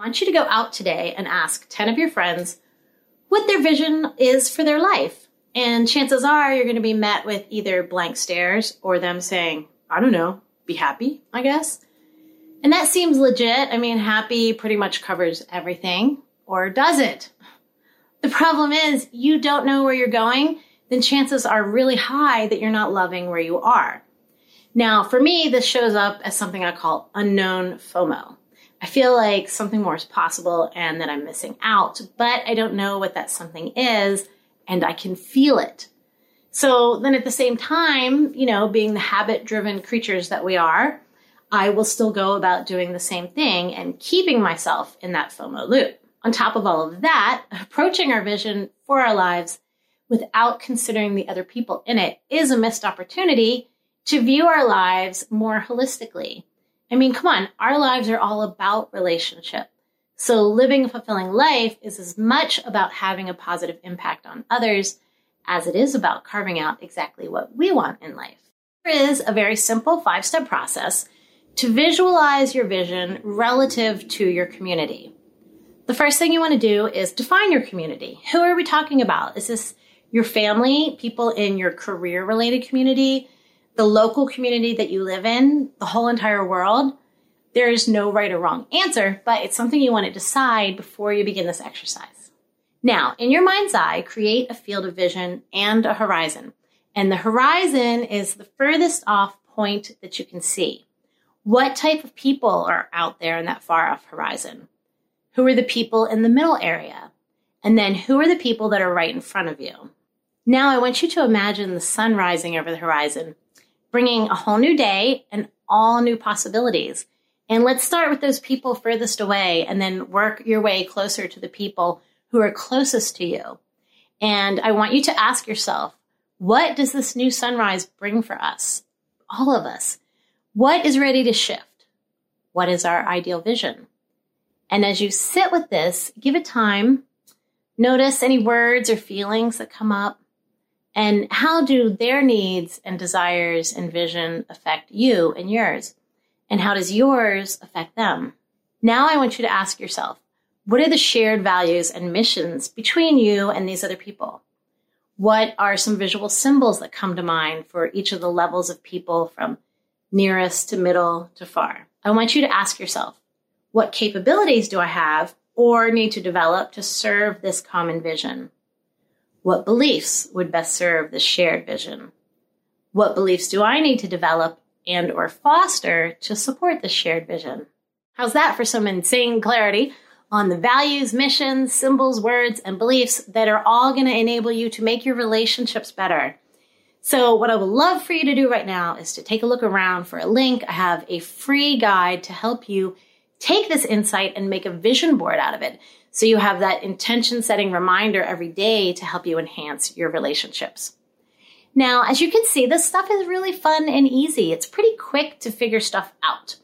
I want you to go out today and ask 10 of your friends what their vision is for their life. And chances are you're going to be met with either blank stares or them saying, I don't know, be happy, I guess. And that seems legit. I mean, happy pretty much covers everything, or does it? The problem is, you don't know where you're going, then chances are really high that you're not loving where you are. Now, for me, this shows up as something I call unknown FOMO. I feel like something more is possible and that I'm missing out, but I don't know what that something is and I can feel it. So then at the same time, you know, being the habit driven creatures that we are, I will still go about doing the same thing and keeping myself in that FOMO loop. On top of all of that, approaching our vision for our lives without considering the other people in it is a missed opportunity to view our lives more holistically. I mean, come on, our lives are all about relationship. So living a fulfilling life is as much about having a positive impact on others as it is about carving out exactly what we want in life. There is a very simple five step process to visualize your vision relative to your community. The first thing you want to do is define your community. Who are we talking about? Is this your family, people in your career related community, the local community that you live in, the whole entire world? There is no right or wrong answer, but it's something you want to decide before you begin this exercise. Now, in your mind's eye, create a field of vision and a horizon. And the horizon is the furthest off point that you can see. What type of people are out there in that far off horizon? Who are the people in the middle area? And then who are the people that are right in front of you? Now I want you to imagine the sun rising over the horizon, bringing a whole new day and all new possibilities. And let's start with those people furthest away and then work your way closer to the people who are closest to you. And I want you to ask yourself, what does this new sunrise bring for us? All of us. What is ready to shift? What is our ideal vision? And as you sit with this, give it time. Notice any words or feelings that come up. And how do their needs and desires and vision affect you and yours? And how does yours affect them? Now I want you to ask yourself, what are the shared values and missions between you and these other people? What are some visual symbols that come to mind for each of the levels of people from nearest to middle to far. I want you to ask yourself, what capabilities do I have or need to develop to serve this common vision? What beliefs would best serve this shared vision? What beliefs do I need to develop and or foster to support this shared vision? How's that for some insane clarity on the values, missions, symbols, words, and beliefs that are all going to enable you to make your relationships better? So, what I would love for you to do right now is to take a look around for a link. I have a free guide to help you take this insight and make a vision board out of it. So, you have that intention setting reminder every day to help you enhance your relationships. Now, as you can see, this stuff is really fun and easy. It's pretty quick to figure stuff out.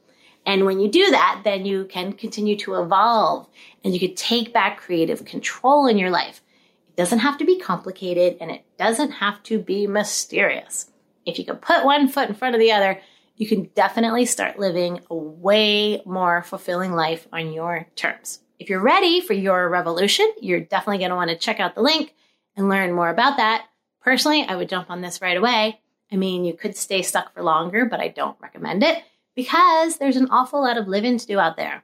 And when you do that, then you can continue to evolve and you can take back creative control in your life It doesn't have to be complicated and it doesn't have to be mysterious. If you can put one foot in front of the other, you can definitely start living a way more fulfilling life on your terms. If you're ready for your revolution, you're definitely going to want to check out the link and learn more about that. Personally, I would jump on this right away. I mean, you could stay stuck for longer, but I don't recommend it because there's an awful lot of living to do out there.